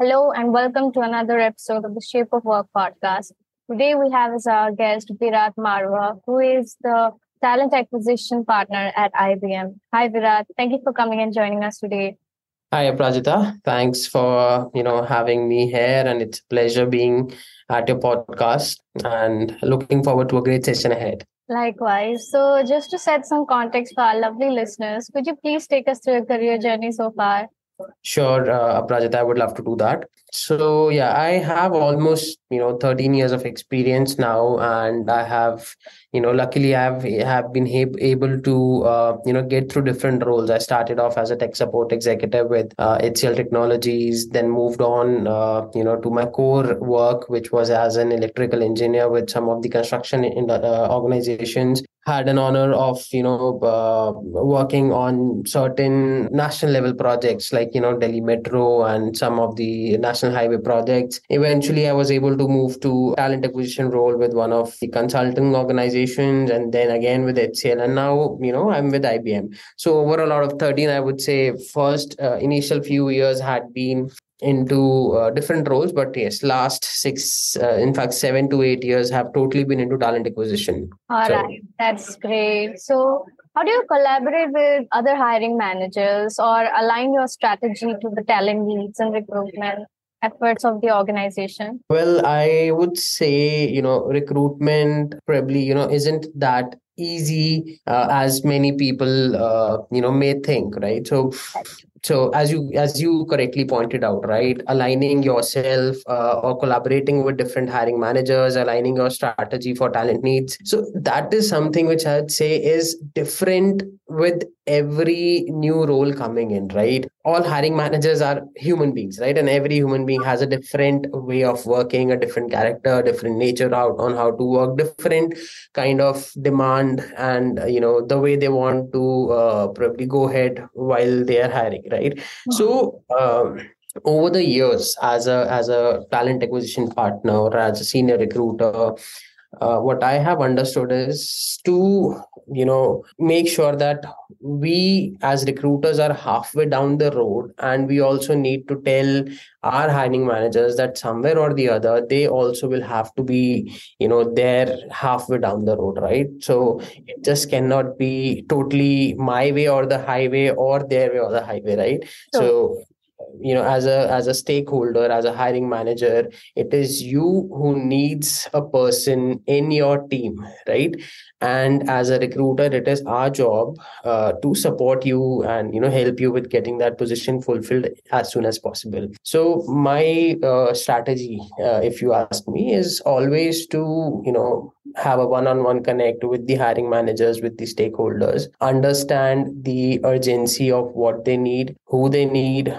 Hello, and welcome to another episode of the Shape of Work podcast. Today, we have as our guest Veerat Marwah, who is the talent acquisition partner at IBM. Hi, Veerat. Thank you for coming and joining us today. Hi, Aprajita. Thanks for you know having me here, and it's a pleasure being at your podcast. And looking forward to a great session ahead. Likewise. So, just to set some context for our lovely listeners, could you please take us through your career journey so far? Sure, uh, I would love to do that. So yeah, I have almost you know 13 years of experience now, and I have you know luckily I've have been able to uh, you know get through different roles. I started off as a tech support executive with uh, HCL Technologies, then moved on uh, you know to my core work, which was as an electrical engineer with some of the construction in, uh, organizations had an honor of you know uh, working on certain national level projects like you know Delhi Metro and some of the national highway projects. Eventually, I was able to move to talent acquisition role with one of the consulting organizations, and then again with HCL, and now you know I'm with IBM. So over a lot of 13, I would say first uh, initial few years had been into uh, different roles but yes last six uh, in fact seven to eight years have totally been into talent acquisition. All so, right. That's great. So how do you collaborate with other hiring managers or align your strategy to the talent needs and recruitment efforts of the organization? Well, I would say, you know, recruitment probably, you know, isn't that easy uh, as many people uh, you know may think right? So so as you as you correctly pointed out right aligning yourself uh, or collaborating with different hiring managers aligning your strategy for talent needs. So that is something which i'd say is different with every new role coming in right? All hiring managers are human beings right? And every human being has a different way of working a different character a different nature out on how to work different kind of demand and you know the way they want to uh, probably go ahead while they are hiring right? Mm-hmm. so um, over the years as a as a talent acquisition partner or as a senior recruiter uh, what i have understood is to you know make sure that we as recruiters are halfway down the road and we also need to tell our hiring managers that somewhere or the other they also will have to be you know there halfway down the road right? So it just cannot be totally my way or the highway or their way or the highway right? So, so you know as a as a stakeholder as a hiring manager it is you who needs a person in your team right? And as a recruiter it is our job uh, to support you and you know help you with getting that position fulfilled as soon as possible. So my uh, strategy uh, if you ask me is always to you know have a one-on-one connect with the hiring managers with the stakeholders understand the urgency of what they need who they need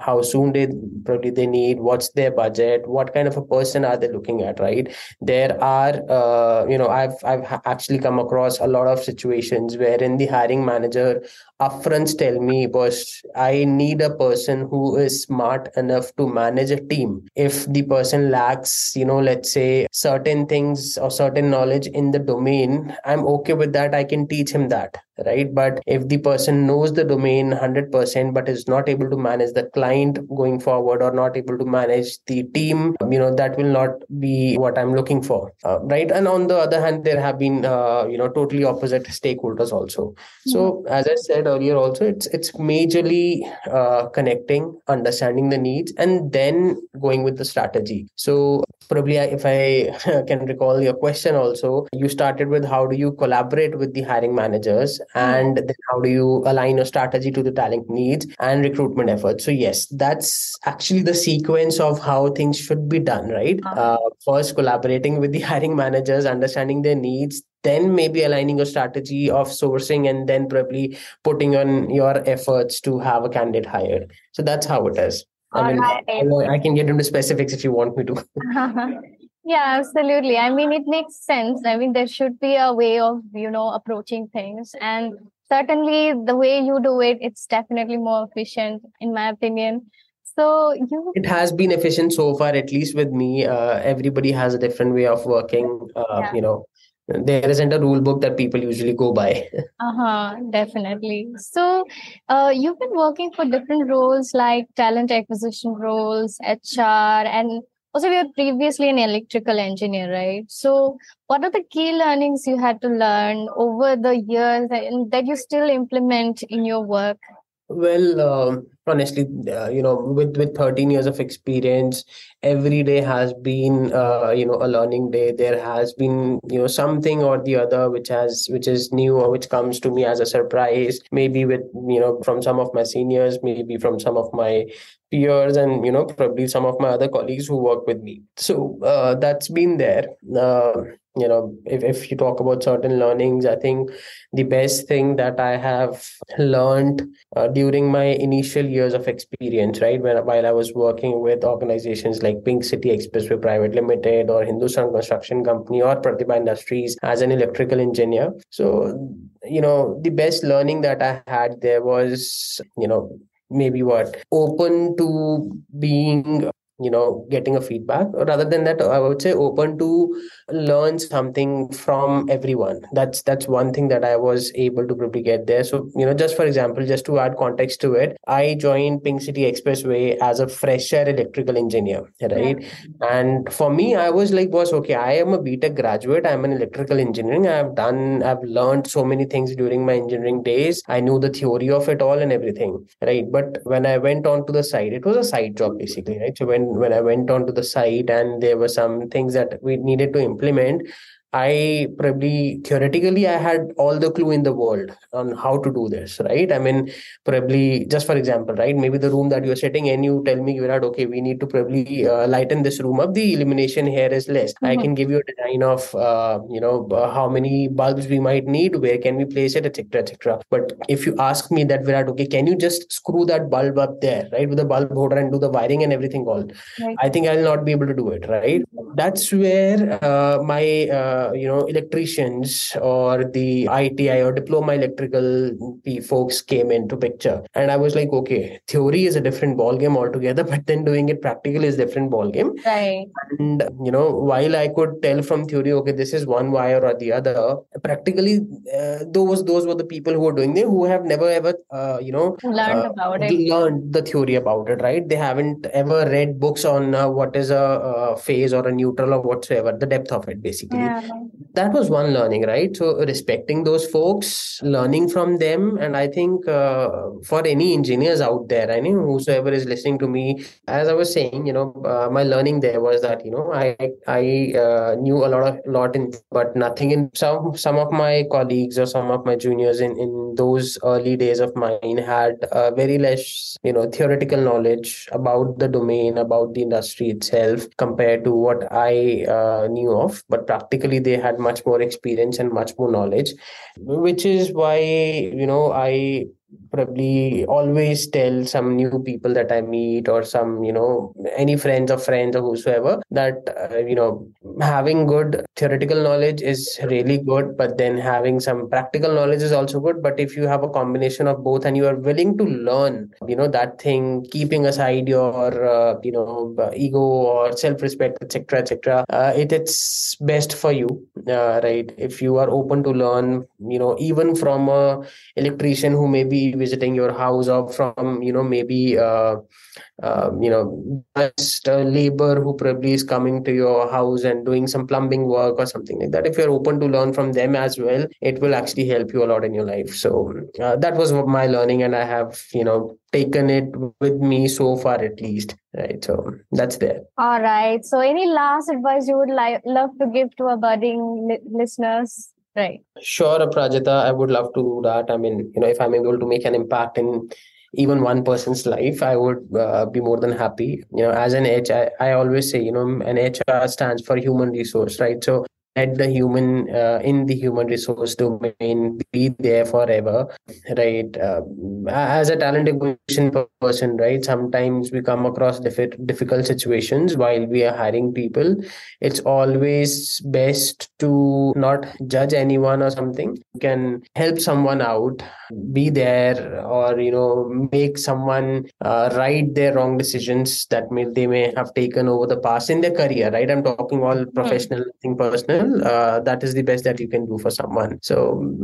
how soon they probably they need what's their budget what kind of a person are they looking at right? There are uh, you know i've i've actually come across a lot of situations wherein the hiring manager upfront tell me boss i need a person who is smart enough to manage a team. If the person lacks you know let's say certain things or certain knowledge in the domain i'm okay with that. I can teach him that right? But if the person knows the domain 100% but is not able to manage the client going forward or not able to manage the team you know that will not be what i'm looking for uh, right? And on the other hand there have been uh, you know totally opposite stakeholders also. Mm-hmm. so as i said earlier also it's it's majorly uh, connecting understanding the needs and then going with the strategy. So probably if i can recall your question also you started with how do you collaborate with the hiring managers and then how do you align your strategy to the talent needs and recruitment efforts so yes that's actually the sequence of how things should be done right uh-huh. uh, first collaborating with the hiring managers understanding their needs then maybe aligning a strategy of sourcing and then probably putting on your efforts to have a candidate hired so that's how it is I mean. I can get into specifics if you want me to. yeah, absolutely. I mean, it makes sense. I mean, there should be a way of, you know, approaching things. And certainly the way you do it, it's definitely more efficient, in my opinion. So you it has been efficient so far, at least with me. Uh, everybody has a different way of working. Uh, yeah. You know, there isn't a rule book that people usually go by uh-huh definitely so uh, you've been working for different roles like talent acquisition roles hr and also you were previously an electrical engineer right? So what are the key learnings you had to learn over the years that you still implement in your work? Well um, honestly uh, you know with with 13 years of experience every day has been uh, you know a learning day. There has been you know something or the other which has which is new or which comes to me as a surprise maybe with you know from some of my seniors maybe from some of my peers and you know probably some of my other colleagues who work with me. So uh, that's been there. Uh, you know if, if you talk about certain learnings i think the best thing that i have learned uh, during my initial years of experience right when while i was working with organizations like pink city expressway private limited or hindustan construction company or pratibha industries as an electrical engineer. So you know the best learning that i had there was you know maybe what? Open to being you know getting a feedback. Rather than that i would say open to learn something from everyone. That's that's one thing that i was able to probably get there. So you know just for example just to add context to it i joined pink city expressway as a fresher electrical engineer right? Yeah. and for me i was like was okay i am a btech graduate. I'm an electrical engineering. I've done i've learned so many things during my engineering days. I knew the theory of it all and everything right? But when i went on to the site it was a side job basically right? So when when I went onto the site and there were some things that we needed to implement, I probably theoretically I had all the clue in the world on how to do this, right? I mean, probably just for example, right? Maybe the room that you're sitting in, you tell me, Veerat, okay, we need to probably uh, lighten this room up. The illumination here is less. Mm-hmm. I can give you a design of, uh, you know, uh, how many bulbs we might need, where can we place it, etc., etc. But if you ask me that, we are Veerat, okay, can you just screw that bulb up there, right, with the bulb holder and do the wiring and everything all? Right. I think I'll not be able to do it, right? That's where uh, my uh, you know electricians or the ITI or diploma electrical folks came into picture, and I was like, okay, theory is a different ball game altogether, but then doing it practical is different ball game. Right. And you know, while I could tell from theory, okay, this is one wire or the other, practically uh, those those were the people who were doing it who have never ever uh, you know learned uh, about it, learned the theory about it, right? They haven't ever read books on uh, what is a, a, phase or a neutral or whatsoever, the depth of it, basically. Yeah Thank you that was one learning right? So respecting those folks learning from them and i think uh, for any engineers out there i know whosoever is listening to me as i was saying you know uh, my learning there was that you know i i uh, knew a lot of lot in but nothing in some some of my colleagues or some of my juniors in in those early days of mine had uh, very less you know theoretical knowledge about the domain about the industry itself compared to what i uh, knew of. But practically they had much more experience and much more knowledge which is why you know i probably always tell some new people that I meet or some, you know, any friends of friends or whosoever that, uh, you know, having good theoretical knowledge is really good, but then having some practical knowledge is also good. But if you have a combination of both and you are willing to learn, you know, that thing, keeping aside your, uh, you know, ego or self respect, etc., etc., uh, it, it's best for you, uh, right? If you are open to learn, you know, even from a electrician who may be visiting your house or from you know maybe uh, uh, you know just a labor who probably is coming to your house and doing some plumbing work or something like that if you're open to learn from them as well it will actually help you a lot in your life. So uh, that was my learning and i have you know taken it with me so far at least right? So that's there. All right. So any last advice you would like love to give to our budding li- listeners? Right. Sure, Prajita, I would love to do that. I mean, you know, if I'm able to make an impact in even one person's life, I would uh, be more than happy. You know, as an HR, I always say, you know, an HR stands for human resource, right? So let the human uh, in the human resource domain be there forever right uh, as a talent acquisition person right sometimes we come across diff- difficult situations while we are hiring people it's always best to not judge anyone or something you can help someone out be there or you know make someone uh, right their wrong decisions that may they may have taken over the past in their career right i'm talking all hmm. professional mm. thing personal uh, that is the best that you can do for someone so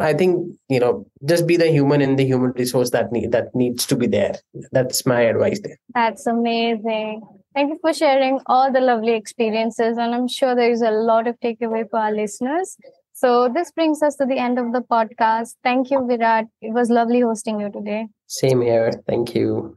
i think you know just be the human in the human resource that need that needs to be there that's my advice there that's amazing Thank you for sharing all the lovely experiences. And I'm sure there is a lot of takeaway for our listeners. So this brings us to the end of the podcast. Thank you, Veerat. It was lovely hosting you today. Same here. Thank you.